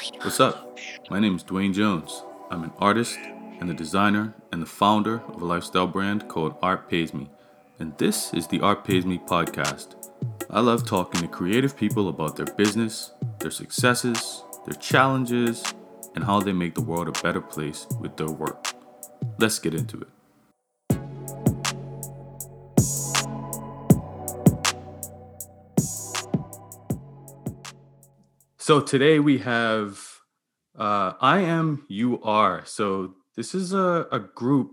What's up? My name is Dwayne Jones. I'm an artist and the designer and the founder of a lifestyle brand called Art Pays Me. And this is the Art Pays Me podcast. I love talking to creative people about their business, their successes, their challenges, and how they make the world a better place with their work. Let's get into it. So today we have uh, I am you are. So this is a, a group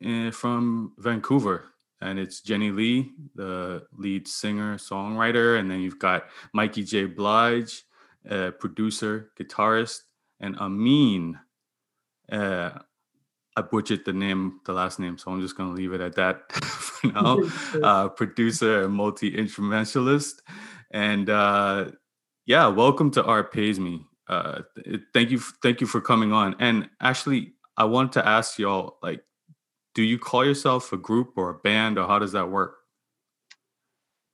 in, from Vancouver, and it's Jenny Lee, the lead singer songwriter, and then you've got Mikey J. Blige, uh, producer, guitarist, and Amin. Uh, I butchered the name, the last name, so I'm just gonna leave it at that for now. Uh, producer and multi instrumentalist, and uh, yeah, welcome to Art Pays Me. Uh, thank you, thank you for coming on. And actually, I wanted to ask y'all, like, do you call yourself a group or a band, or how does that work?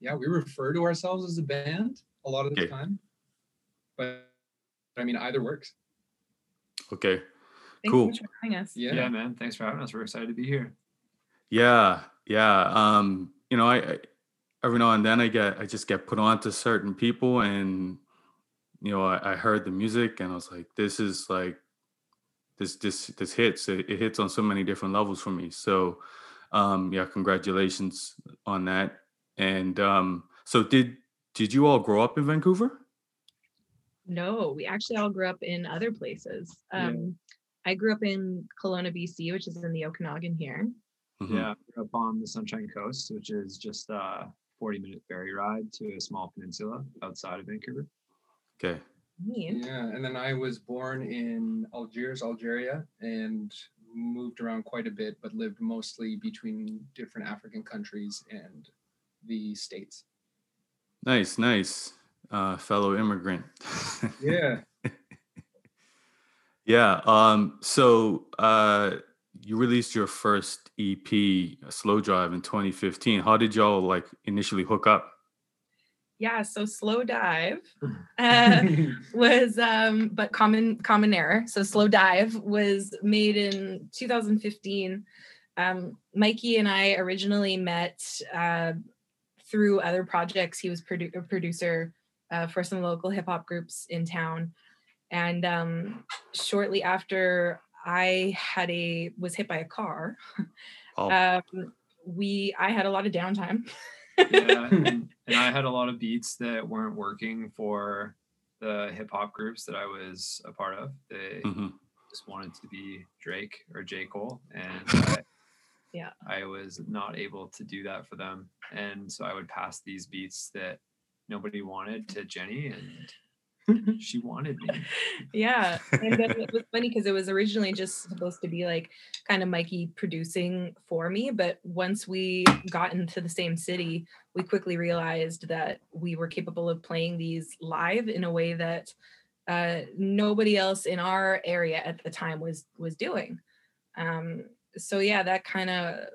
Yeah, we refer to ourselves as a band a lot of the Okay. time, but I mean, either works. Okay, Thanks Cool. so for having us. Yeah. Yeah. man. Thanks for having us. We're excited to be here. yeah, yeah. Um, you know, I, I every now and then I get, I just get put on to certain people, and you know, I, I heard the music, and I was like, this is like, this, this, this hits. It, it hits on so many different levels for me. So, um, yeah, congratulations on that. And um, so, did did you all grow up in Vancouver? No, we actually all grew up in other places. Yeah. Um, I grew up in Kelowna, BC, which is in the Okanagan here. Mhm. Yeah. We're up on the Sunshine Coast, which is just a 40 minute ferry ride to a small peninsula outside of Vancouver. Okay. Neat. Yeah. And then I was born in Algiers, Algeria, and moved around quite a bit, but lived mostly between different African countries and the States. Nice, nice. Uh, fellow immigrant. Yeah. Yeah. Um, so uh, you released your first EP, Slow Drive, in 2015. How did y'all like initially hook up? Yeah, so Slow Dive uh, was, um, but common common error. So Slow Dive was made in 2015. Um, Mikey and I originally met uh, through other projects. He was produ- a producer uh, for some local hip hop groups in town, and um, shortly after I had a was hit by a car. Oh, Um, we I had a lot of downtime. Yeah. and, and I had a lot of beats that weren't working for the hip hop groups that I was a part of. They mhm. just wanted to be Drake or J. Cole. And I, Yeah. I was not able to do that for them. And so I would pass these beats that nobody wanted to Jenny and she wanted me. yeah and then it was funny because it was originally just supposed to be like kind of mikey producing for me but once we got into the same city we quickly realized that we were capable of playing these live in a way that uh, nobody else in our area at the time was was doing um, so yeah that kind of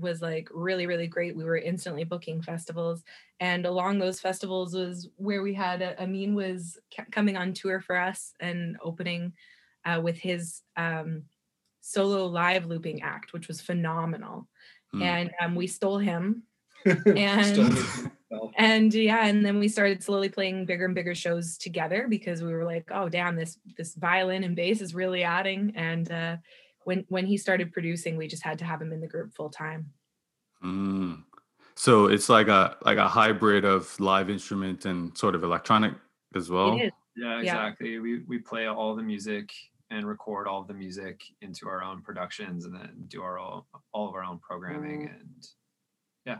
was like really really great we were instantly booking festivals and along those festivals was where we had uh, Amin was c- coming on tour for us and opening uh, with his um, solo live looping act, which was phenomenal. Hmm. And um, we stole him, And- and yeah, and then we started slowly playing bigger and bigger shows together because we were like, oh damn, this this violin and bass is really adding. And uh, when when he started producing, we just had to have him in the group full time. Mm. So it's like a like a hybrid of live instrument and sort of electronic as well. It is. Yeah, Yeah. exactly. We we play all the music and record all the music into our own productions and then do our all, all of our own programming and yeah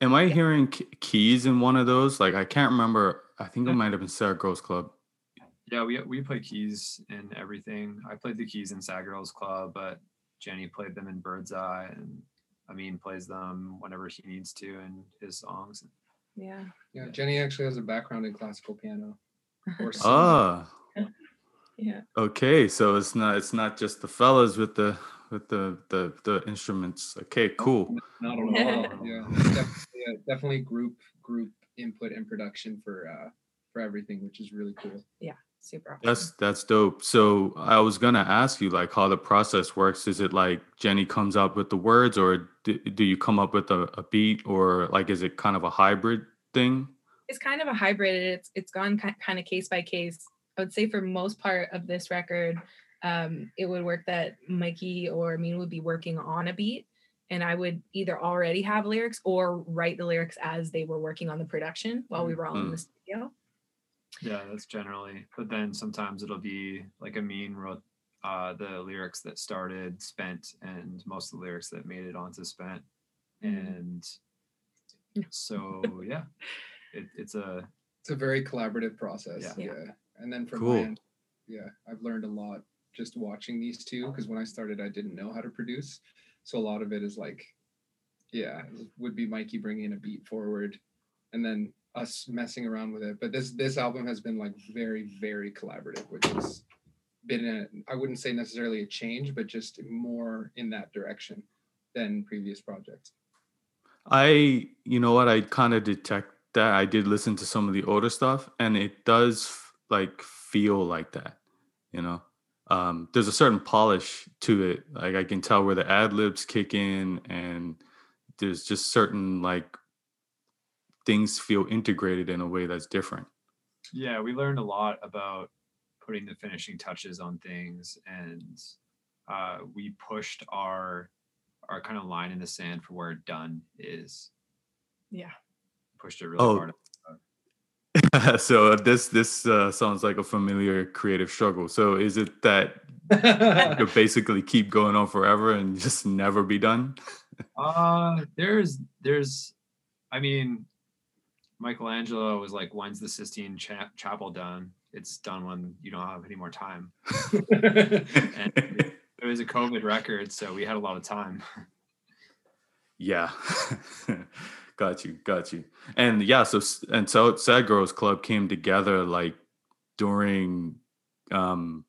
Am I hearing keys in one of those? Like I can't remember. I think it might have been Sad Girls Club. Yeah, we we play keys in everything. I played the keys in Sad Girls Club, but Jenny played them in Bird's Eye and Amin plays them whenever he needs to in his songs. Yeah. Yeah. Jenny actually has a background in classical piano. Or singing. Ah, Yeah. okay. So it's not it's not just the fellas with the with the the the instruments. Okay, cool. Not at all. yeah. Definitely, yeah, definitely group group input and production for uh for everything, which is really cool. Super awesome. That's that's dope. So I was gonna ask you like how the process works. Is it like Jenny comes up with the words, or do, do you come up with a, a beat, or like is it kind of a hybrid thing? it's kind of a hybrid. It's it's gone kind of case by case. I would say for most part of this record, um, it would work that Mikey or me would be working on a beat, and I would either already have lyrics or write the lyrics as they were working on the production while we were all in the studio. Yeah, that's generally. But then sometimes it'll be like Amin wrote uh, the lyrics that started Spent and most of the lyrics that made it onto Spent. Mhm. And so, yeah, it, it's a, It's a very collaborative process. Yeah. Yeah. And then from Cool. my end, yeah, I've learned a lot just watching these two because when I started, I didn't know how to produce. So a lot of it is like, yeah, would be Mikey bringing a beat forward and then us messing around with it. But this this album has been like very very collaborative, which has been I wouldn't say necessarily a change, but just more in that direction than previous projects. I, you know what, I kind of detect that. I did listen to some of the older stuff, and it does like feel like that. You know, um, there's a certain polish to it. Like I can tell where the ad libs kick in, and there's just certain like things feel integrated in a way that's different. yeah, we learned a lot about putting the finishing touches on things and uh, we pushed our our kind of line in the sand for where done is Yeah. pushed it really Oh. hard so this this uh, sounds like a familiar creative struggle. So is it that you basically keep going on forever and just never be done? Uh there's there's I mean Michelangelo was like, when's the Sistine Cha- Chapel done? It's done when you don't have any more time. And it was a COVID record, so we had a lot of time. Yeah. got you. Got you. And yeah, so and so Sad Girls Club came together like during um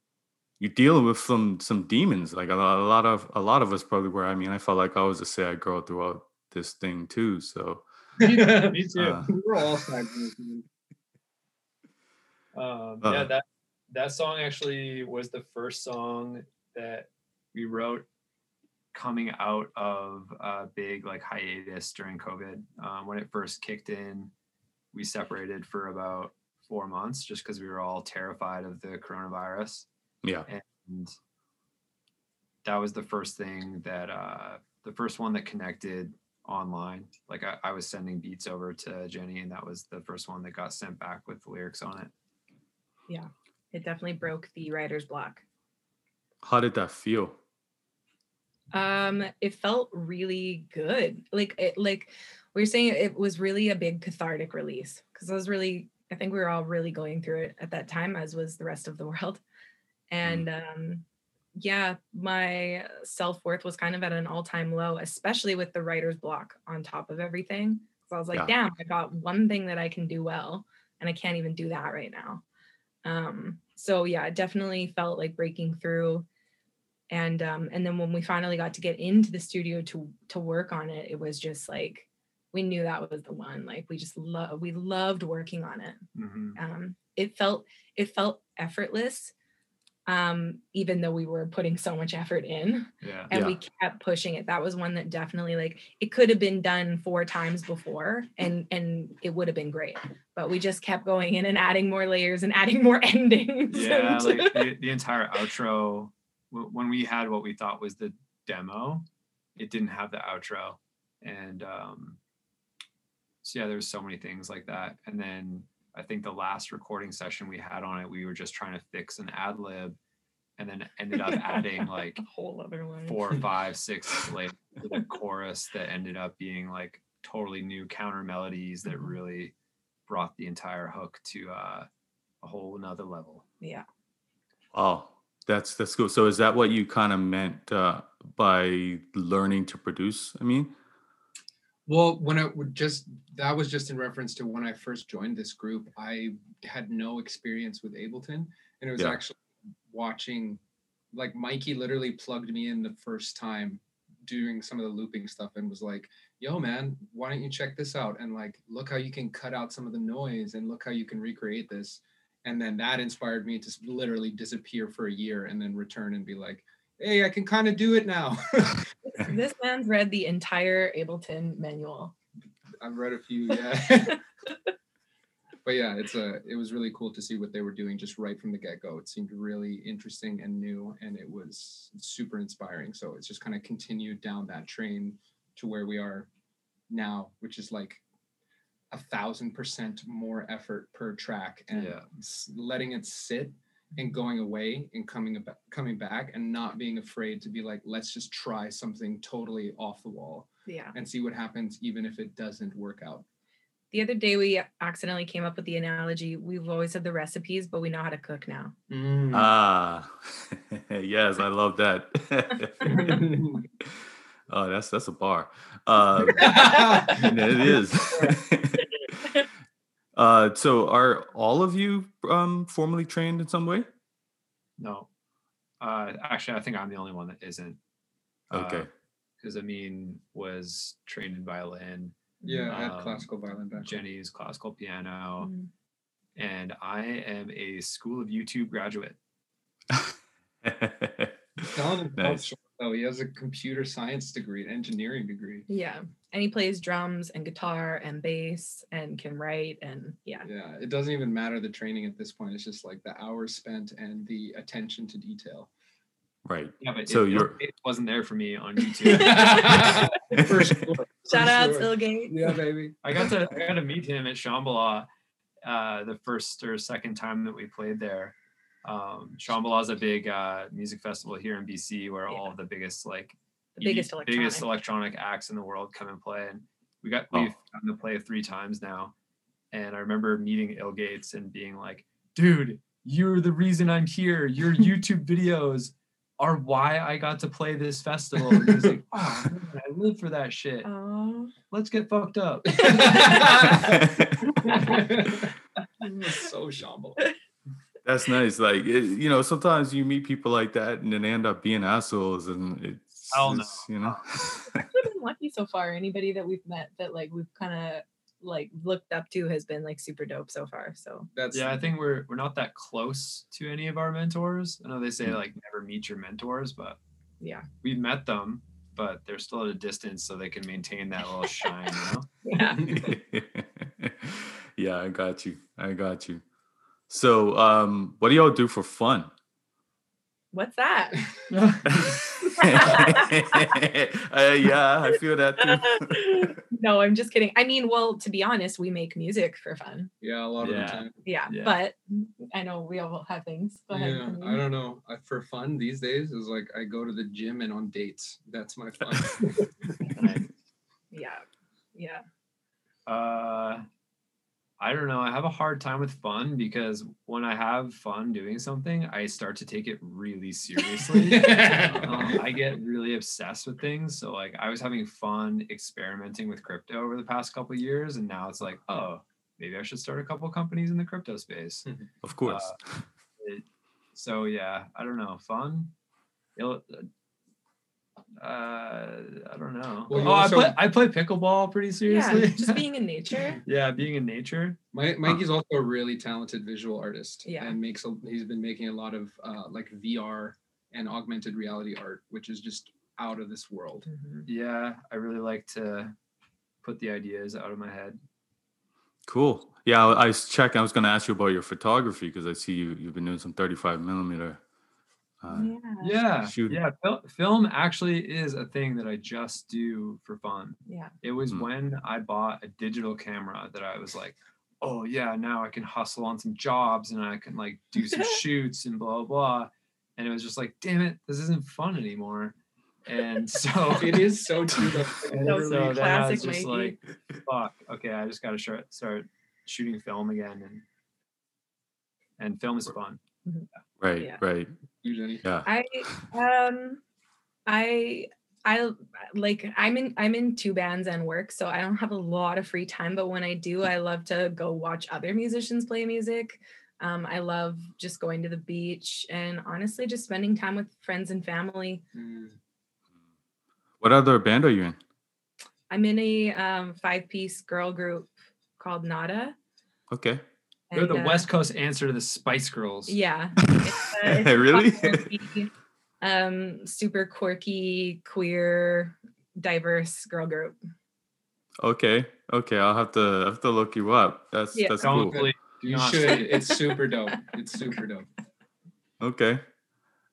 you dealing with some some demons. Like a lot, a lot of a lot of us probably were. I mean, I felt like I was a sad girl throughout this thing too. So Me uh, We're all sad. Um, Uh. yeah, that that song actually was the first song that we wrote coming out of a big like hiatus during COVID. Um, when it first kicked in, we separated for about four months just because we were all terrified of the coronavirus, yeah. and that was the first thing that uh, the first one that connected online. Like I, I was sending beats over to Jenny, and that was the first one that got sent back with the lyrics on it. Yeah, it definitely broke the writer's block. How did that feel? Um, it felt really good. Like it, like we were saying, it was really a big cathartic release because I was really, I think we were all really going through it at that time, as was the rest of the world. And um, yeah, my self worth was kind of at an all time low, especially with the writer's block on top of everything. So I was like, Yeah. damn, I got one thing that I can do well, and I can't even do that right now. Um, so yeah, it definitely felt like breaking through and um and then when we finally got to get into the studio to to work on it it was just like we knew that was the one like we just love we loved working on it Mhm. um it felt it felt effortless um even though we were putting so much effort in Yeah. and Yeah. we kept pushing it. That was one that definitely like it could have been done four times before and and it would have been great. But we just kept going in and adding more layers and adding more endings yeah and- like the, the entire outro when we had what we thought was the demo it didn't have the outro. And um so yeah there's so many things like that. And then i think the last recording session we had on it we were just trying to fix an ad lib and then ended up adding like a whole other one four five six like the chorus that ended up being like totally new counter melodies that Mhm. really brought the entire hook to uh, a whole another level yeah Oh, that's that's cool. So is that what you kind of meant uh, by learning to produce? I mean, Well, when I would just that was just in reference to when I first joined this group, I had no experience with Ableton, and it was Yeah. actually watching like Mikey literally plugged me in the first time doing some of the looping stuff and was like, "Yo, man, why don't you check this out and like look how you can cut out some of the noise and look how you can recreate this." and then that inspired me to s- literally disappear for a year and then return and be like, hey, I can kind of do it now. this man's read the entire Ableton manual. I've read a few, yeah. but yeah, it's a it was really cool to see what they were doing just right from the get-go. It seemed really interesting and new and it was super inspiring. So it's just kind of continued down that train to where we are now, which is like a thousand percent more effort per track and Yeah. letting it sit and going away and coming about coming back and not being afraid to be like let's just try something totally off the wall Yeah. and see what happens even if it doesn't work out The other day we accidentally came up with the analogy. We've always had the recipes, but we know how to cook now. Ah, yes, I love that. oh, that's that's a bar. Uh, it is. Uh, so, are all of you um, formally trained in some way? No. Uh, actually, I think I'm the only one that isn't. Okay. Because Amin was trained in violin. yeah i had Um, classical violin back Jenny's classical piano, Mm. and I am a School of YouTube graduate. Telling him Nice. though he has a computer science degree an engineering degree Yeah. And he plays drums and guitar and bass and can write and yeah. yeah it doesn't even matter the training at this point it's just like the hours spent and the attention to detail right. Yeah, but So it, you're- it wasn't there for me on YouTube. for sure Shout for out sure. Silgate. yeah baby I got to I got to meet him at Shambhala uh, the first or second time that we played there. Um, Shambhala is a big uh, music festival here in BC where all of the biggest like The biggest electronic. biggest electronic acts in the world come and play. And we got Oh. we've gotten to play three times now. And I remember meeting ill.Gates and being like, dude, you're the reason I'm here. Your YouTube videos are why I got to play this festival. And he was like, oh, man, I live for that shit. Oh, Let's get fucked up. so shamble That's nice. Like it, you know, sometimes you meet people like that, and then they end up being assholes, and it's, Hell no. it's, you know. we've been lucky so far. Anybody that we've met that like we've kind of like looked up to has been like super dope so far. So that's Yeah, I think we're we're not that close to any of our mentors. I know they say Mm. like never meet your mentors, but yeah. we've met them, but they're still at a distance so they can maintain that little shine, you know? Yeah. yeah, I got you. I got you. So, um, what do y'all do for fun? What's that? uh, yeah, I feel that too. no, I'm just kidding. I mean, well, to be honest, we make music for fun. yeah a lot of the time Yeah, Yeah. but I know we all have things. Go ahead. yeah Henry. i don't know I, for fun these days is like i go to the gym and on dates that's my fun Yeah, yeah. Uh I don't know. I have a hard time with fun because when I have fun doing something, I start to take it really seriously. um, I get really obsessed with things. So like I was having fun experimenting with crypto over the past couple years, and now it's like, oh, maybe I should start a couple companies in the crypto space. Of course. It- so yeah, I don't know. Fun. It'll, uh, I don't know. Well, oh, also- I play I play pickleball pretty seriously. Yeah, just being in nature. yeah, being in nature. My, Mikey's also a really talented visual artist. Yeah. And makes a, he's been making a lot of uh, like VR and augmented reality art, which is just out of this world. Mhm. Yeah, I really like to put the ideas out of my head. Cool. Yeah, I I was checking. I was going to ask you about your photography because I see you you've been doing some 35 millimeter. Uh, Yeah. Yeah, Shoot. yeah. Fil- film actually is a thing that I just do for fun. Yeah. It was Hmm. when I bought a digital camera that I was like, oh yeah, now I can hustle on some jobs and I can like do some shoots and blah blah blah. And it was just like, damn it, this isn't fun anymore. And so It is so true. though. That was so a I was classic just Mikey. like, fuck, okay, I just gotta start start shooting film again and and film is fun. Right, Yeah. right. Usually. Yeah. I um I I like I'm in I'm in two bands and work, so I don't have a lot of free time. But when I do, I love to go watch other musicians play music. Um, I love just going to the beach and honestly just spending time with friends and family. Mm. What other band are you in? I'm in a um, five piece girl group called Nada. Okay. They're the uh, West Coast answer to the Spice Girls. Yeah. It's, uh, it's Really? quirky, um, super quirky, queer, diverse girl group. Okay. Okay. I'll have to have to look you up. That's Yeah. that's Don't cool. believe You should. It's super dope. It's super dope. Okay.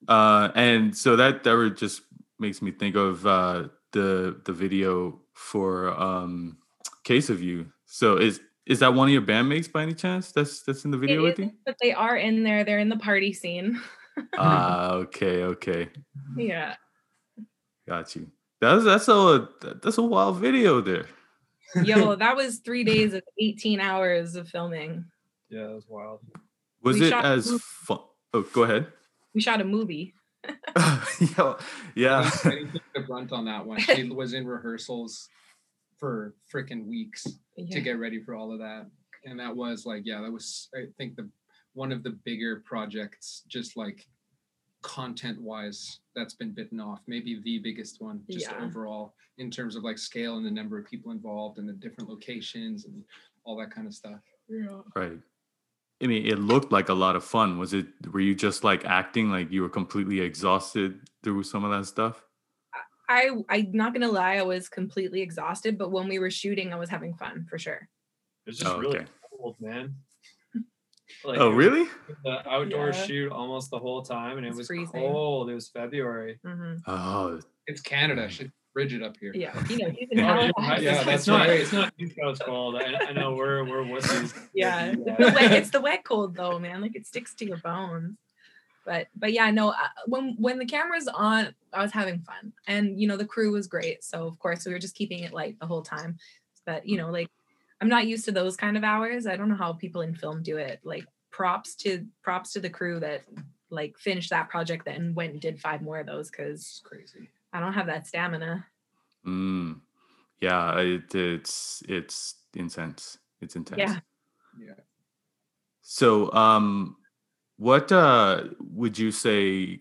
Uh, and so that that would just makes me think of uh, the the video for um, "Case of You." So is is that one of your bandmates by any chance? That's that's in the video with you. but they are in there. They're in the party scene. Ah, okay, okay, yeah. got you. That's that's a that's a wild video there. Yo, that was three days of 18 hours of filming. Yeah, that was wild. Was We it as fun? Oh, go ahead. We shot a movie. yeah, yeah. I didn't the brunt on that one. She was in rehearsals for freaking weeks Yeah. to get ready for all of that, and that was like, yeah, that was I think the one of the bigger projects, just like content wise, that's been bitten off. Maybe the biggest one, just Yeah. overall in terms of like scale and the number of people involved and the different locations and all that kind of stuff. Right. I mean, it looked like a lot of fun. Was it? Were you just like acting like you were completely exhausted through some of that stuff? I I'm not gonna lie, I was completely exhausted, but when we were shooting, I was having fun for sure. It's just Oh, really okay. cold, man. Like, Oh, really? The outdoor Yeah. shoot almost the whole time, and it It's was freezing. cold. It was February. hmm Oh, It's Canada. Should frigid up here. Yeah, you know, he's in Oh, yeah, Yeah, it's, that's it's not. right. It's not East Coast cold. I, I know we're we're wussies. yeah Yeah. the wet, it's the wet cold though man like it sticks to your bones but but yeah no uh, when when the camera's on i was having fun and you know the crew was great so of course we were just keeping it light the whole time but you know like i'm not used to those kind of hours i don't know how people in film do it like props to props to the crew that like finished that project and went and did five more of those because It's crazy. i don't have that stamina mm, yeah. It, it's it's intense. It's intense. yeah Yeah. So, um, what uh would you say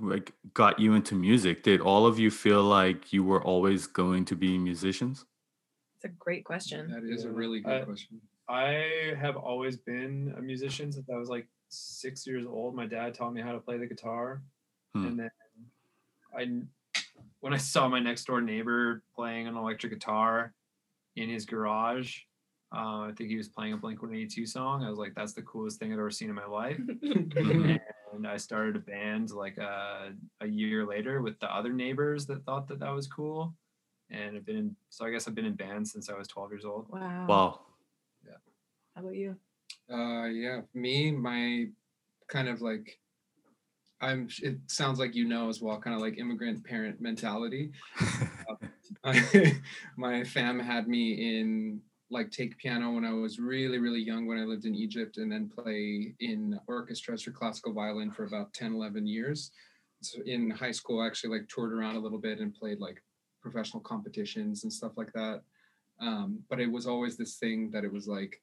like got you into music? Did all of you feel like you were always going to be musicians? it's a great question That is a really good I- question. I have always been a musician since I was like six years old. My dad taught me how to play the guitar, Hmm. and then I, when I saw my next door neighbor playing an electric guitar in his garage, uh, I think he was playing a Blink One Eighty Two song. I was like, "That's the coolest thing I've ever seen in my life." And I started a band like a, a year later with the other neighbors that thought that that was cool. And I've been in, so I guess I've been in bands since I was 12 years old. wow Wow. Yeah. How about you Uh, yeah, me, my kind of like, I'm. It sounds like you know as well, kind of like immigrant parent mentality. my fam had me in like take piano when I was really really young when I lived in Egypt, and then play in orchestras for classical violin for about 10, 11 years. So in high school, I actually like toured around a little bit and played like professional competitions and stuff like that. Um, but it was always this thing that it was like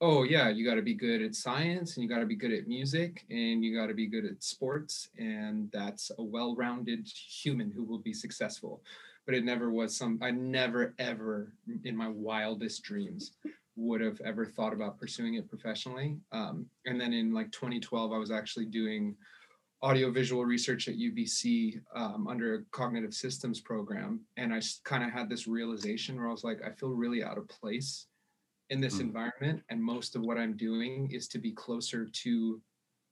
oh yeah you got to be good at science and you got to be good at music and you got to be good at sports and that's a well-rounded human who will be successful but it never was some i never ever in my wildest dreams would have ever thought about pursuing it professionally um, and then in like 2012 i was actually doing audiovisual research at ubc um, under a cognitive systems program and i kind of had this realization where i was like i feel really out of place in this Mm. environment and most of what i'm doing is to be closer to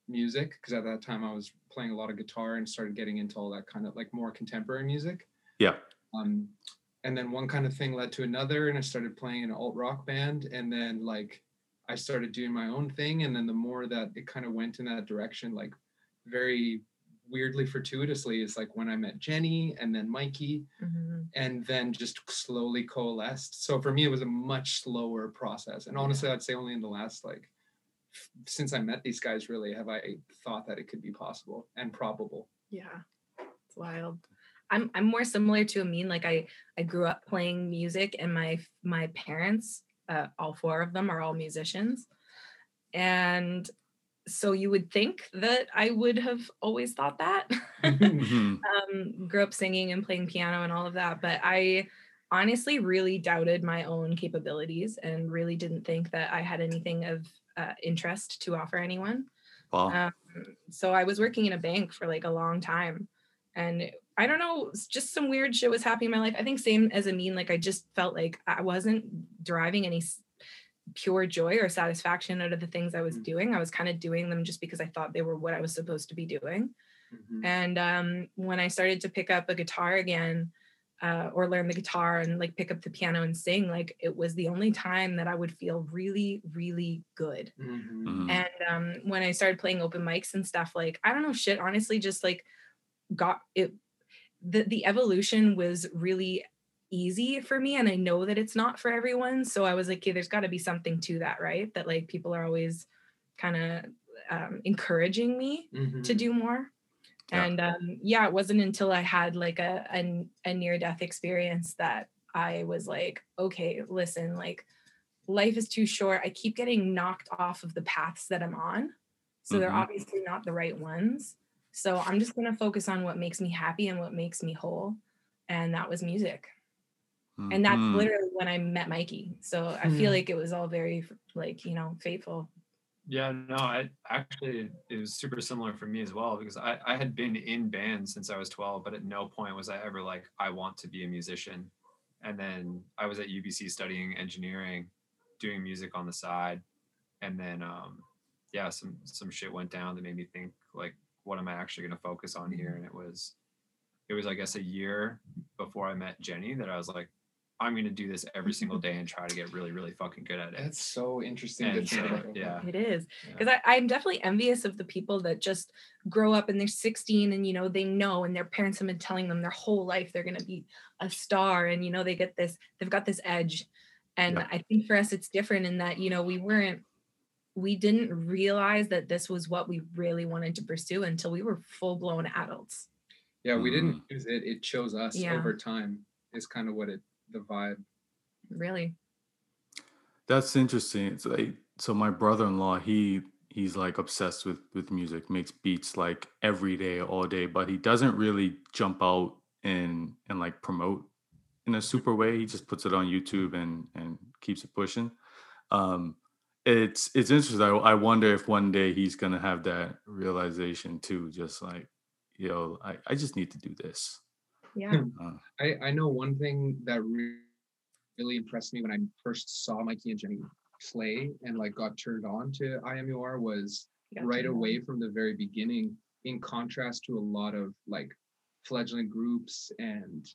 music because at that time i was playing a lot of guitar and started getting into all that kind of like more contemporary music Yeah. Um and then one kind of thing led to another and i started playing an alt rock band and then like i started doing my own thing and then the more that it kind of went in that direction like very weirdly fortuitously is like when i met jenny and then mikey Mhm. and then just slowly coalesced. So for me, it was a much slower process. And honestly, I'd say only in the last like f- since I met these guys, really have I thought that it could be possible and probable. Yeah, it's wild. I'm I'm more similar to Amin. Like I I grew up playing music, and my my parents, uh, all four of them, are all musicians, and so you would think that I would have always thought that. Mhm. um, grew up singing and playing piano and all of that, but I honestly really doubted my own capabilities and really didn't think that I had anything of uh, interest to offer anyone. Wow. Um, so I was working in a bank for like a long time. And I don't know, just some weird shit was happening in my life. I think same as Amin, like I just felt like I wasn't deriving any pure joy or satisfaction out of the things I was Mm. doing. I was kind of doing them just because I thought they were what I was supposed to be doing. Mhm. And um, when I started to pick up a guitar again, uh, or learn the guitar and like pick up the piano and sing, like it was the only time that I would feel really, really good. Mhm. Mhm. And um, when I started playing open mics and stuff, like I don't know, shit, honestly, just like got it. The the evolution was really easy for me, and I know that it's not for everyone. So I was like, okay, there's got to be something to that, right? That like people are always kind of um, encouraging me to Mhm. do more. Yeah. And um, yeah, it wasn't until I had like a, a, a near death experience that I was like, okay, listen, like life is too short. I keep getting knocked off of the paths that I'm on. So they're Mhm. obviously not the right ones. So I'm just going to focus on what makes me happy and what makes me whole. And that was music. And that's Mhm. literally when I met Mikey. So I feel Hmm. like it was all very like, you know, fateful. Yeah, no, I actually it was super similar for me as well because I, I had been in bands since I was 12, but at no point was I ever like, I want to be a musician. And then I was at UBC studying engineering, doing music on the side. And then um yeah, some some shit went down that made me think like, what am I actually gonna focus on here? And it was it was I guess a year before I met Jenny that I was like, I'm gonna do this every single day and try to get really, really fucking good at it. That's so interesting And to think so, yeah. It is. Yeah. because I'm definitely envious of the people that just grow up and they're 16 and you know they know and their parents have been telling them their whole life they're going to be a star and you know they get this they've got this edge and Yeah. I think for us it's different in that you know we weren't we didn't realize that this was what we really wanted to pursue until we were full blown adults. Yeah, we didn't choose it. It chose us Yeah. over time. Is kind of what it the vibe. Really. That's interesting. It's like so my brother-in-law, he he's like obsessed with with music, makes beats like every day, all day, but he doesn't really jump out and and like promote in a super way. He just puts it on YouTube and and keeps it pushing. Um it's it's interesting. I, I wonder if one day he's gonna have that realization too, just like, yo, I, I just need to do this. Yeah. Uh, I I know one thing that re- really impressed me when I first saw Mikey and Jenny play and like got turned on to IMUR was You right away from the very beginning in contrast to a lot of like fledgling groups and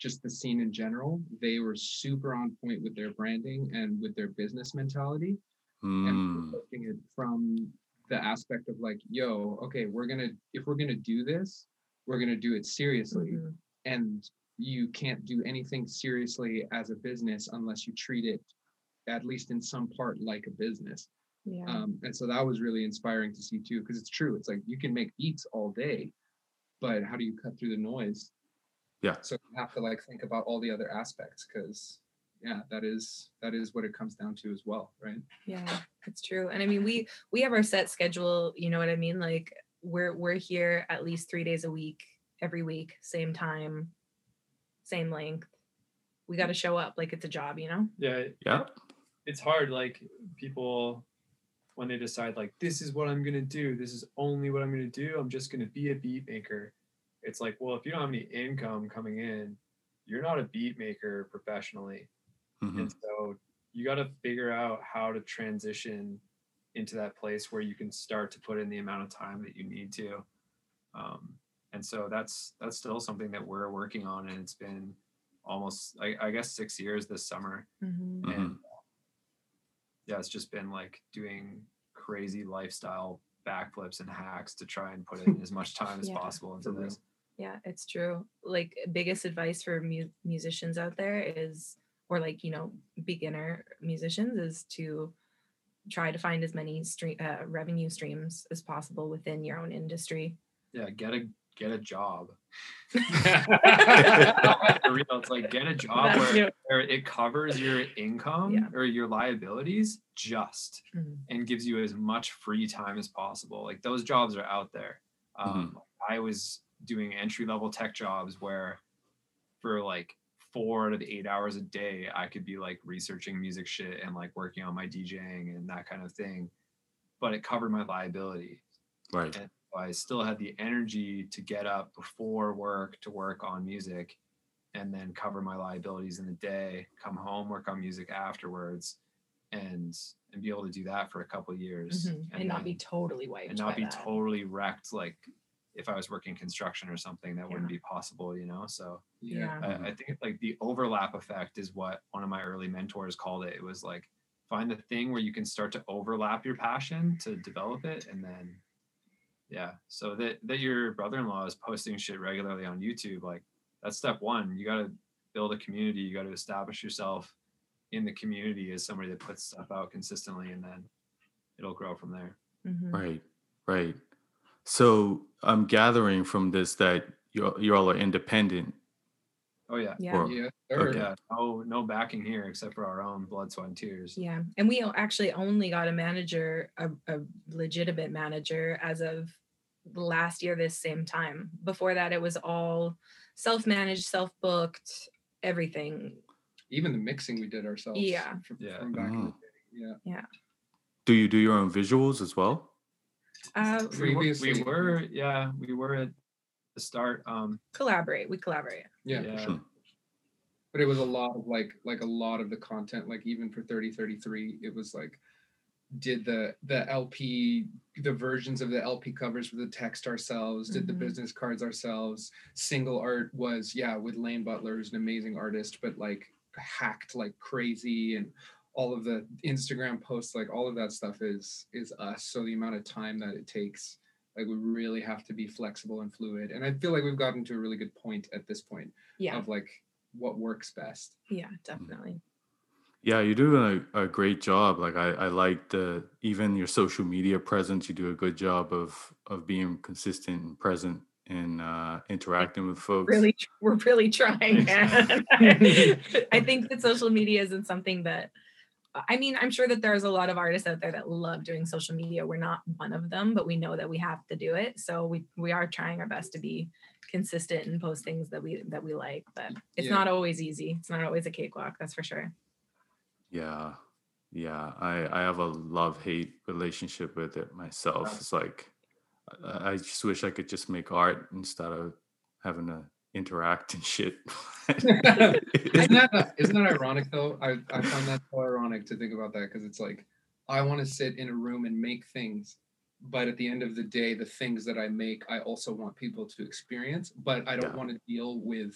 just the scene in general they were super on point with their branding and with their business mentality and mm, approaching it from the aspect of like yo okay we're gonna if we're gonna do this we're gonna do it seriously Mhm. and you can't do anything seriously as a business unless you treat it at least in some part like a business Yeah. um, and so that was really inspiring to see too because it's true it's like you can make beats all day but how do you cut through the noise Yeah. so you have to like think about all the other aspects because yeah that is that is what it comes down to as well right Yeah, it's true. And I mean, we we have our set schedule. You know what I mean? Like we're we're here at least three days a week, every week, same time, same length. We got to show up like it's a job, you know? Yeah. yeah. it's hard like people when they decide like this is what i'm going to do this is only what i'm going to do i'm just going to be a beat maker it's like well if you don't have any income coming in you're not a beat maker professionally mhm, and so you got to figure out how to transition into that place where you can start to put in the amount of time that you need to um, and so that's that's still something that we're working on and it's been almost I, I guess six years this summer Mhm. mhm. and yeah, it's just been like doing crazy lifestyle backflips and hacks to try and put in as much time as Yeah. possible into this. Yeah, it's true. Like biggest advice for mu- musicians out there is, or like you know, beginner musicians is to try to find as many stream uh, revenue streams as possible within your own industry. Yeah, get a get a job. It's like get a job where, where it covers your income Yeah. or your liabilities just Mhm. and gives you as much free time as possible. Like those jobs are out there. Um, I was doing entry level tech jobs where for like four out of eight hours a day I could be like researching music shit and like working on my DJing and that kind of thing. But it covered my liability. Right. And I still had the energy to get up before work to work on music and then cover my liabilities in the day, come home, work on music afterwards and and be able to do that for a couple of years Mhm. and, not be totally wiped and not by be that. totally wrecked like if I was working construction or something that wouldn't be possible, you know. So yeah. I, I think like the overlap effect is what one of my early mentors called it. It was like find the thing where you can start to overlap your passion to develop it, and then yeah. So that that your brother-in-law is posting shit regularly on YouTube, like that's step one. You got to build a community. You got to establish yourself in the community as somebody that puts stuff out consistently, and then it'll grow from there. Mhm. Right. Right. So I'm gathering from this that you you all are independent. Oh yeah. yeah Or- Yeah, Oh, sure. yeah, no, no backing here except for our own blood, sweat, and tears. Yeah, and we actually only got a manager, a, a legitimate manager, as of last year this same time. Before that, it was all self-managed, self-booked, everything. Even the mixing we did ourselves. Yeah. From, Yeah. from back in the Mhm. day. Yeah. Do you do your own visuals as well? Uh, We were, we were, yeah, we were at the start. Um, collaborate. We collaborate. Yeah. yeah, sure. But it was a lot of like like a lot of the content, like even for 3033, it was like did the the LP the versions of the LP covers with the text ourselves, did the Mhm. business cards ourselves. Single art was yeah, with Lane Butler, who's an amazing artist, but like hacked like crazy and all of the Instagram posts, like all of that stuff is is us. So the amount of time that it takes, like we really have to be flexible and fluid. And I feel like we've gotten to a really good point at this point Yeah, of like what works best. yeah, definitely. Yeah, you're doing a, a great job. Like I, I like the even your social media presence. You do a good job of of being consistent and present and uh, interacting with folks. Really, we're really trying. man. I think that social media isn't something that. I mean, I'm sure that there's a lot of artists out there that love doing social media. We're not one of them, but we know that we have to do it. So we we are trying our best to be consistent and post things that we that we like. But it's Yeah. not always easy. It's not always a cakewalk. That's for sure. Yeah, yeah. I I have a love hate relationship with it myself. Yeah. It's like I just wish I could just make art instead of having to interact and shit. isn't that isn't that ironic though? I, I find that so ironic to think about that because it's like I want to sit in a room and make things, but at the end of the day, the things that I make, I also want people to experience, but I don't Yeah. want to deal with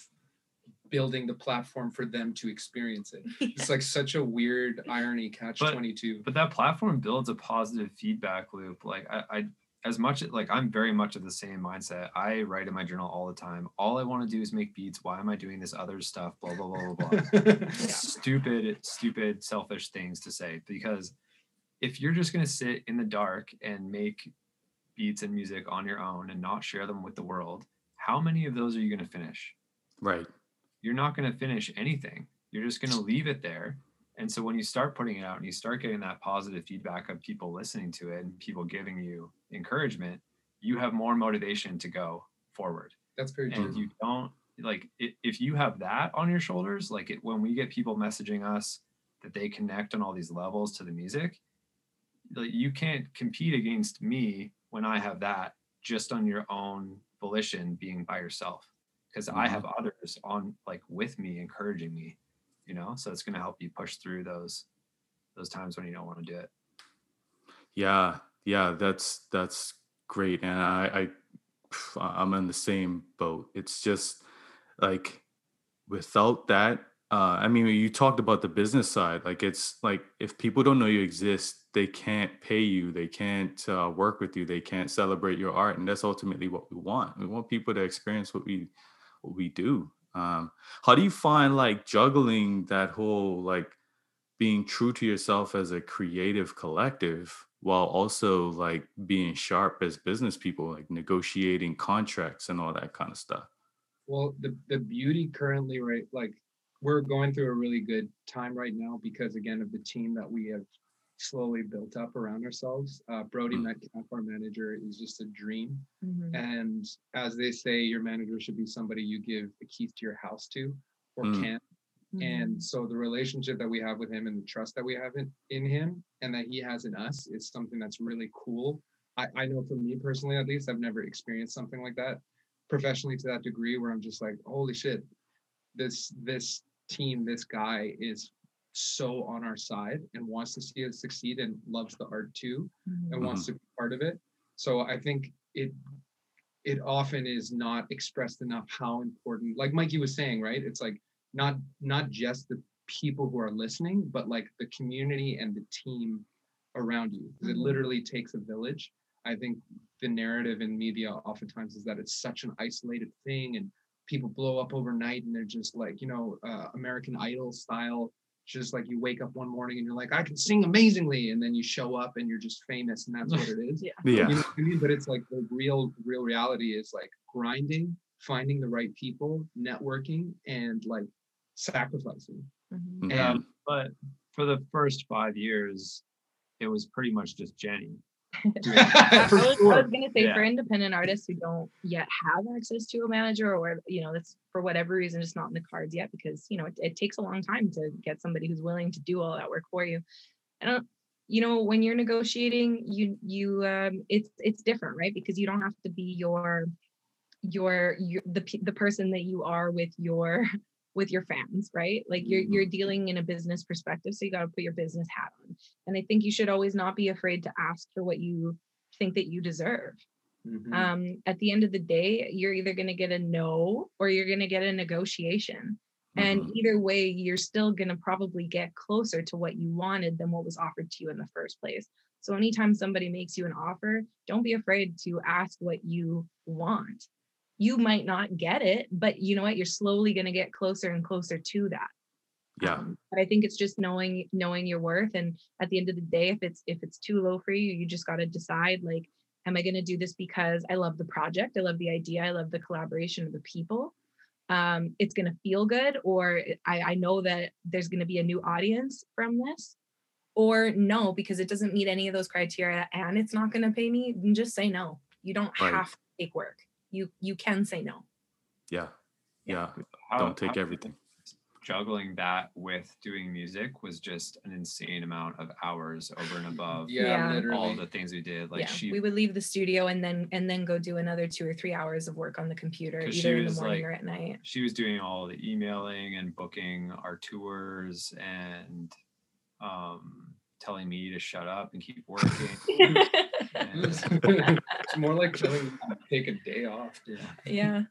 building the platform for them to experience it. It's like such a weird irony catch But- 22. but that platform builds a positive feedback loop. Like I, I as much like I'm very much of the same mindset. I write in my journal all the time. All I want to do is make beats. Why am I doing this other stuff? Blah blah blah blah blah. stupid, stupid, selfish things to say because if you're just gonna sit in the dark and make beats and music on your own and not share them with the world, how many of those are you gonna finish? right. You're not gonna finish anything. You're just gonna leave it there. And so when you start putting it out and you start getting that positive feedback of people listening to it and people giving you encouragement, you have more motivation to go forward. That's very true. if you don't like i if you have that on your shoulders like it, when we get people messaging us that they connect on all these levels to the music like you can't compete against me when i have that just on your own volition being by yourself. Because i Mhm. have others on like with me encouraging me you know? So it's going to help you push through those those times when you don't want to do it. Yeah, yeah, that's that's great, and I, I I'm in the same boat. It's just like without that, uh, I mean, you talked about the business side. Like, it's like if people don't know you exist, they can't pay you, they can't uh, work with you, they can't celebrate your art, and that's ultimately what we want. We want people to experience what we what we do. Um, how do you find like juggling that whole like being true to yourself as a creative collective while also like being sharp as business people like negotiating contracts and all that kind of stuff Well, the the beauty currently, right? Like we're going through a really good time right now because again of the team that we have slowly built up around ourselves. Uh, Brody Mm. Metcalf, our manager, is just a dream. Mhm. And as they say, your manager should be somebody you give the keys to your house to. or Mm. can. Mm-hmm. And so the relationship that we have with him and the trust that we have in, in him and that he has in us is something that's really cool. I, I know for me personally, at least, I've never experienced something like that professionally to that degree where I'm just like, holy shit, this this team, this guy is so on our side and wants to see us succeed and loves the art too Mhm. and wants to be part of it. So I think it it often is not expressed enough how important, like Mikey was saying, right? It's like not not just the people who are listening, but like the community and the team around you. It Mhm. literally takes a village. I think the narrative in media oftentimes is that it's such an isolated thing and people blow up overnight and they're just like, you know, uh, American Idol style just like you wake up one morning and you're like, I can sing amazingly, and then you show up and you're just famous, and that's what it is. Yeah. Yeah. You know what I mean? But it's like the real, real reality is like grinding, finding the right people, networking, and like sacrificing. Mhm. Yeah, Mhm. but for the first five years, it was pretty much just Jenny. I For was, I sure. was gonna say for independent artists who don't yet have access to a manager or you know that's for whatever reason just not in the cards yet because you know it, it takes a long time to get somebody who's willing to do all that work for you. I don't you know when you're negotiating you you um it's it's different right because you don't have to be your your your the the person that you are with your with your fans right? Like you're you're dealing in a business perspective so you got to put your business hat on. And i think you should always not be afraid to ask for what you think that you deserve. Mhm. um at the end of the day you're either going to get a no or you're going to get a negotiation. And Mhm. either way you're still going to probably get closer to what you wanted than what was offered to you in the first place. So anytime somebody makes you an offer don't be afraid to ask what you want you might not get it but you know what? You're slowly going to get closer and closer to that. Yeah. um, but i think it's just knowing knowing your worth and at the end of the day if it's if it's too low for you you just got to decide like am i going to do this because i love the project i love the idea i love the collaboration of the people? Um, it's going to feel good or I, I know that there's going to be a new audience from this or no because it doesn't meet any of those criteria and it's not going to pay me then just say no. You don't Right. have to take work you you can say no Yeah. Yeah. How- Don't take how- everything. Juggling that with doing music was just an insane amount of hours over and above yeah, Yeah. literally. all the things we did. Like yeah she, we would leave the studio and then and then go do another two or three hours of work on the computer 'Cause she either in the was, morning like- or at night she was doing all the emailing and booking our tours and um, telling me to shut up and keep working. it's more like telling take a day off. yeah. yeah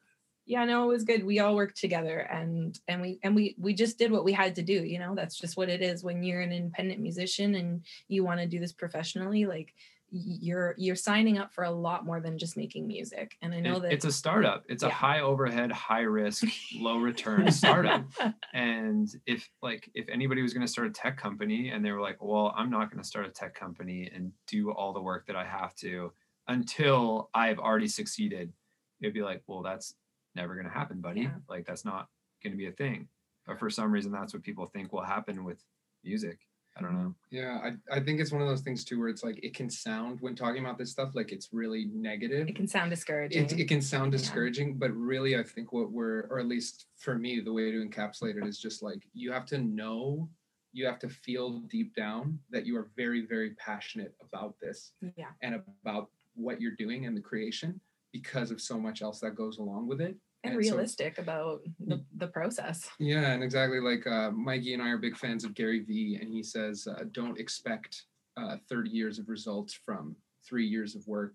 yeah no it was good we all worked together and and we and we we just did what we had to do you know that's just what it is when you're an independent musician and you want to do this professionally like you're you're signing up for a lot more than just making music and i know It- that it's a startup. It's a high overhead, high risk, low return startup. And if like if anybody was going to start a tech company and they were like, well, I'm not going to start a tech company and do all the work that I have to until I've already succeeded, it'd be like, well, that's never going to happen, buddy. Yeah. Like that's not going to be a thing. But for some reason, that's what people think will happen with music. I don't know. Yeah, I, I think it's one of those things too where it's like it can sound when talking about this stuff like it's really negative. it can sound discouraging it, it can sound Yeah. discouraging, but really, I think what we're, or at least for me, the way to encapsulate it is just like you have to know, you have to feel deep down that you are very, very passionate about this yeah and about what you're doing and the creation because of so much else that goes along with it. And And so- realistic about the, the process Yeah, and exactly like uh, Mikey and I are big fans of Gary Vee, and he says, uh, don't expect uh, 30 years of results from three years of work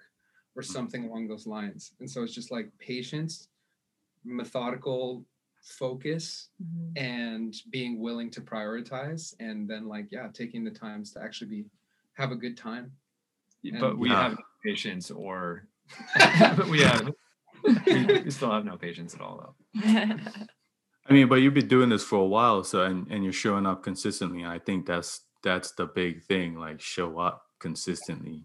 or something along those lines. And so it's just like patience, methodical focus, Mhm. and being willing to prioritize, and then like yeah, taking the times to actually be have a good time. but we Yeah. have patience or but we have we, we still have no patience at all though. I mean, but you've been doing this for a while, so and, and you're showing up consistently. I think that's that's the big thing. Like show up consistently.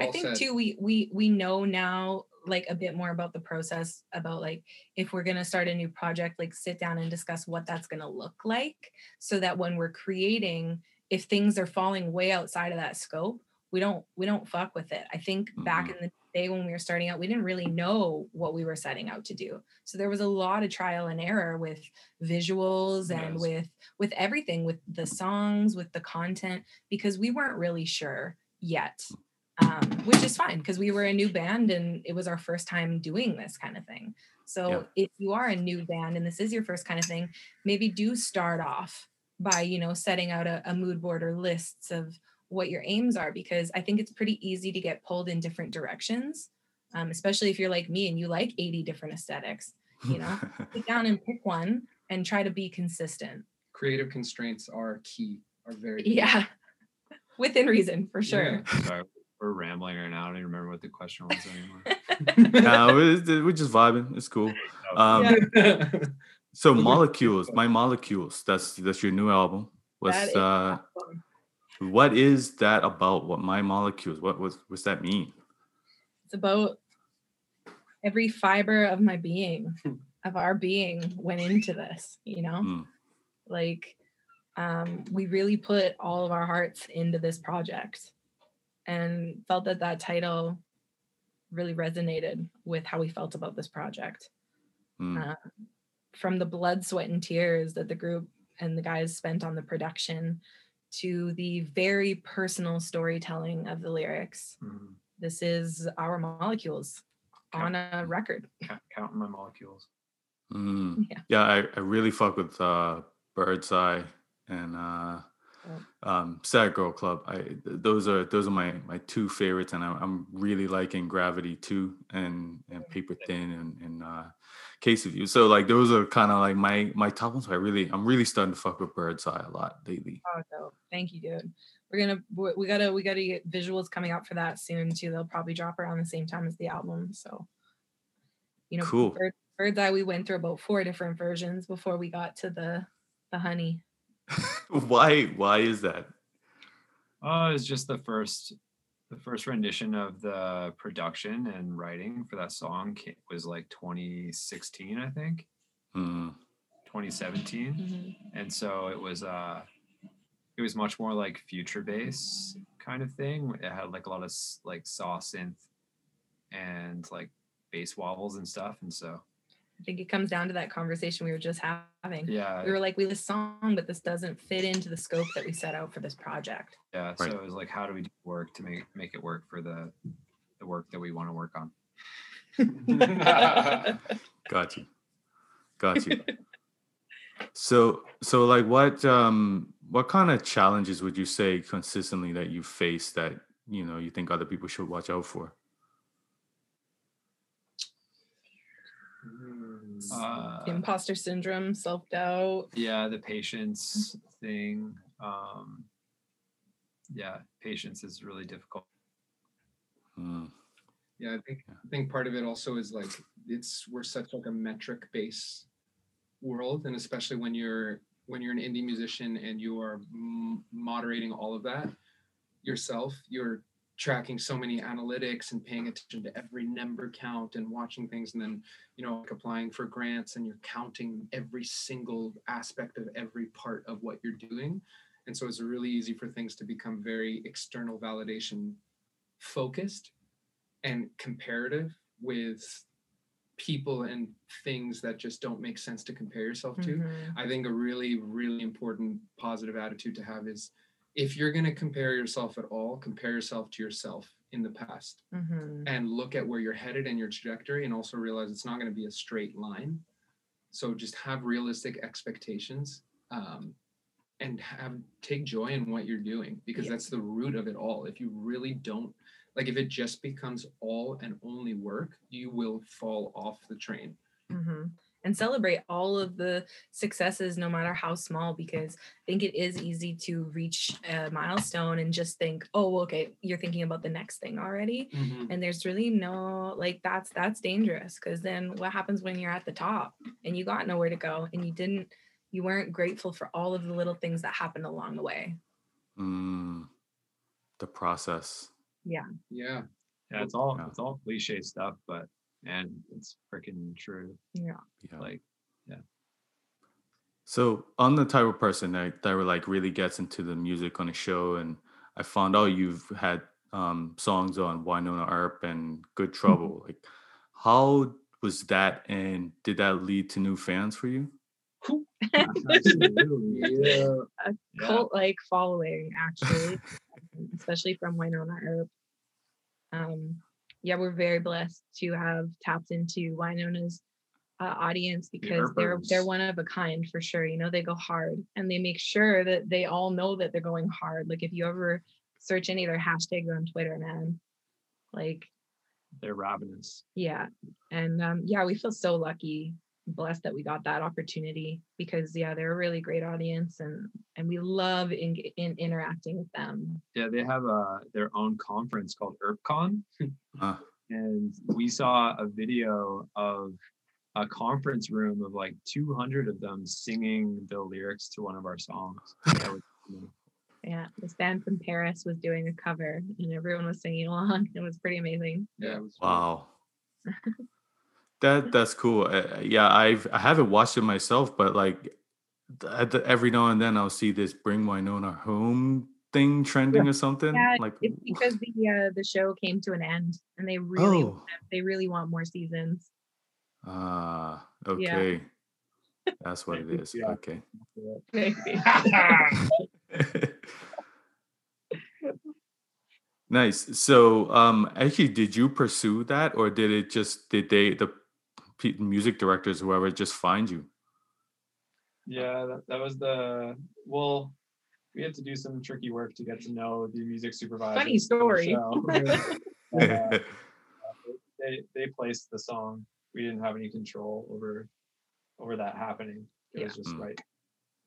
I think said. too we we we know now like a bit more about the process about like if we're going to start a new project like sit down and discuss what that's going to look like so that when we're creating if things are falling way outside of that scope we don't we don't fuck with it i think back Mhm. in the day when we were starting out we didn't really know what we were setting out to do so there was a lot of trial and error with visuals and Yes. with with everything with the songs with the content because we weren't really sure yet um, which is fine because we were a new band and it was our first time doing this kind of thing so Yeah. if you are a new band and this is your first kind of thing maybe do start off by you know setting out a, a mood board or lists of what your aims are because i think it's pretty easy to get pulled in different directions um, especially if you're like me and you like 80 different aesthetics you know sit down and pick one and try to be consistent Creative constraints are key. Are very key. yeah within reason for sure Sorry, we're rambling right now. I don't even remember what the question was anymore. no, we're, we're just vibing. It's cool. Um, Yeah. So molecules, my molecules. That's that's your new album. What's That is uh, awesome. What is that about? What my molecules? What was what's that mean? it's about every fiber of my being of our being went into this you know Mm. like um we really put all of our hearts into this project and felt that that title really resonated with how we felt about this project Mm. Uh, from the blood sweat and tears that the group and the guys spent on the production to the very personal storytelling of the lyrics Mhm. this is our molecules on a record. Count, counting my molecules. Mm. Yeah. Yeah, I, I really fuck with uh, Bird's Eye and uh, um, Sad Girls Club. I those are those are my my two favorites, and I, I'm really liking Gravity too, and and Paper Thin and and uh, Case of You. So like those are kind of like my my top ones. I really I'm really starting to fuck with Bird's Eye a lot lately. Oh, dope. Thank you, dude. We're gonna we we gotta we gotta get visuals coming out for that soon too. They'll probably drop around the same time as the album. So, you know, Cool. Bird, Bird's Eye, we went through about four different versions before we got to the the honey. why why is that? Oh, it's just the first, the first rendition of the production and writing for that song was like 2016, I think, Mm. 2017, Mhm. and so it was uh, it was much more like future bass kind of thing. It had like a lot of like saw synth and like bass wobbles and stuff, and so I think it comes down to that conversation we were just having. yeah, We were like, we this song, but this doesn't fit into the scope that we set out for this project. yeah. So Right. it was like, how do we do work to make make it work for the the work that we want to work on? Got you. Got you. so so like what um what kind of challenges would you say consistently that you face that you know you think other people should watch out for? Uh, Imposter syndrome, self doubt. yeah the patience thing um yeah patience is really difficult. Mm, Yeah, I think I think part of it also is like it's we're such like a metric base world, and especially when you're when you're an indie musician and you are m- moderating all of that yourself, you're tracking so many analytics and paying attention to every number count and watching things, and then you know like applying for grants and you're counting every single aspect of every part of what you're doing, and so it's really easy for things to become very external validation focused and comparative with people and things that just don't make sense to compare yourself to. Mhm. I think a really, really important positive attitude to have is if you're going to compare yourself at all, compare yourself to yourself in the past Mhm. and look at where you're headed and your trajectory and also realize it's not going to be a straight line. So just have realistic expectations um, and have take joy in what you're doing because Yeah. that's the root of it all. If you really don't like if it just becomes all and only work, you will fall off the train. Mhm. And celebrate all of the successes, no matter how small, because I think it is easy to reach a milestone and just think, oh, okay, you're thinking about the next thing already. And there's really no like that's that's dangerous because then what happens when you're at the top and you got nowhere to go and you didn't you weren't grateful for all of the little things that happened along the way. mm, the process. Yeah. yeah it's all Yeah. it's all cliche stuff but man it's freaking true Yeah. Yeah. like yeah. So I'm the type of person that that like really gets into the music on a show, and I found out you've had um, songs on Wynonna Earp and Good Trouble. Like, how was that, and did that lead to new fans for you? Absolutely. Yeah. a cult like following actually especially from Wynonna Earp. Um, yeah, we're very blessed to have tapped into Wynonna's uh, audience because they're they're one of a kind for sure. You know, they go hard and they make sure that they all know that they're going hard. Like if you ever search any of their hashtags on Twitter, man, like They're ravenous. yeah and um yeah we feel so lucky blessed that we got that opportunity because yeah they're a really great audience and and we love in, in interacting with them Yeah, they have a their own conference called EarpCon, Uh, and we saw a video of a conference room of like 200 of them singing the lyrics to one of our songs. That was, yeah this band from paris was doing a cover and everyone was singing along it was pretty amazing Yeah. It was wow. that that's cool. Uh, yeah, I've I haven't watched it myself, but like th- th- every now and then I'll see this "Bring Wynonna Home" thing trending or something. yeah like, it's because the uh the show came to an end and they really oh, they really want more seasons ah, Yeah. okay, that's what it is. Yeah. Okay. nice. So, um, actually, did you pursue that, or did it just did they the pe- music directors whoever just find you? yeah, that, that was the well. We had to do some tricky work to get to know the music supervisor. Funny story. uh, they they placed the song. We didn't have any control over over that happening. It was just Mm. right.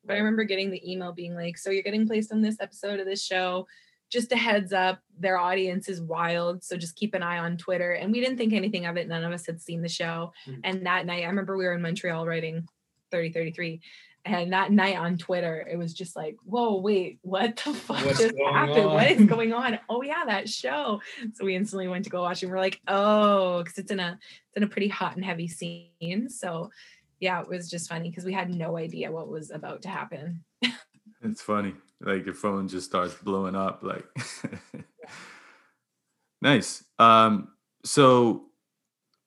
But I remember getting the email being like, so you're getting placed on this episode of this show. Just a heads up, their audience is wild. So just keep an eye on Twitter. And we didn't think anything of it. None of us had seen the show. Mhm. And that night, I remember we were in Montreal writing 3033. And that night on Twitter, it was just like, whoa, wait, what the fuck What's just going happened? What is going on? Oh yeah, that show. So we instantly went to go watch. And we're like, oh, because it's in a it's in a pretty hot and heavy scene. So yeah, it was just funny because we had no idea what was about to happen. It's funny. Like your phone just starts blowing up. Like nice. Um, so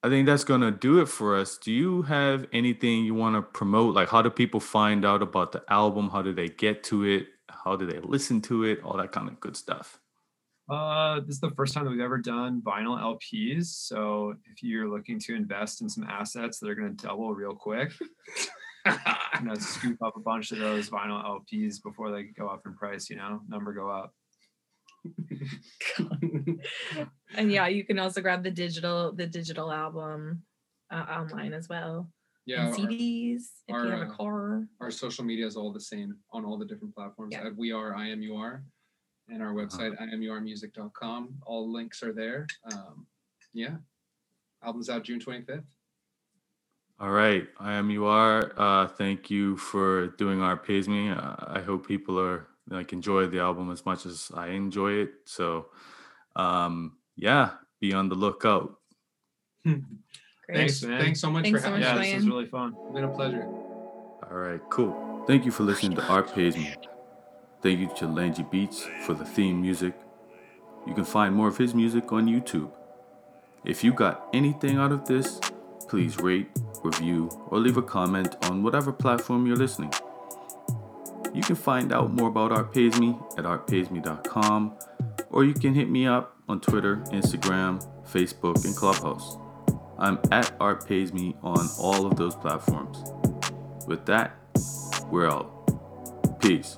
I think that's gonna do it for us. Do you have anything you want to promote? Like how do people find out about the album? How do they get to it? How do they listen to it? All that kind of good stuff. Uh, this is the first time that we've ever done vinyl LPs. So if you're looking to invest in some assets that are going to double real quick, you know, scoop up a bunch of those vinyl LPs before they go up in price. You know, number go up. and yeah you can also grab the digital the digital album uh, online as well yeah. and our- cds if our, you have a uh, car our social media is all the same on all the different platforms. Yeah. Uh, We are IMUR and our website imurmusic.com. All links are there. Um, yeah. Album's out June 25th. All right, I am you are. Uh, thank you for doing Art Pays Me. Uh, I hope people are like enjoy the album as much as I enjoy it. So, um, yeah, be on the lookout. Great. Thanks, man. Thanks so much Thanks for so having much, yeah, this was really fun. It's been a pleasure. All right, cool. Thank you for listening to Art Pays Me. Thank you to Langy Beats for the theme music. You can find more of his music on YouTube. If you got anything out of this, please rate, review, or leave a comment on whatever platform you're listening. You can find out more about Art Pays Me at artpaysme.com, or you can hit me up on Twitter, Instagram, Facebook, and Clubhouse. I'm at Art Pays Me on all of those platforms. With that, we're out. Peace.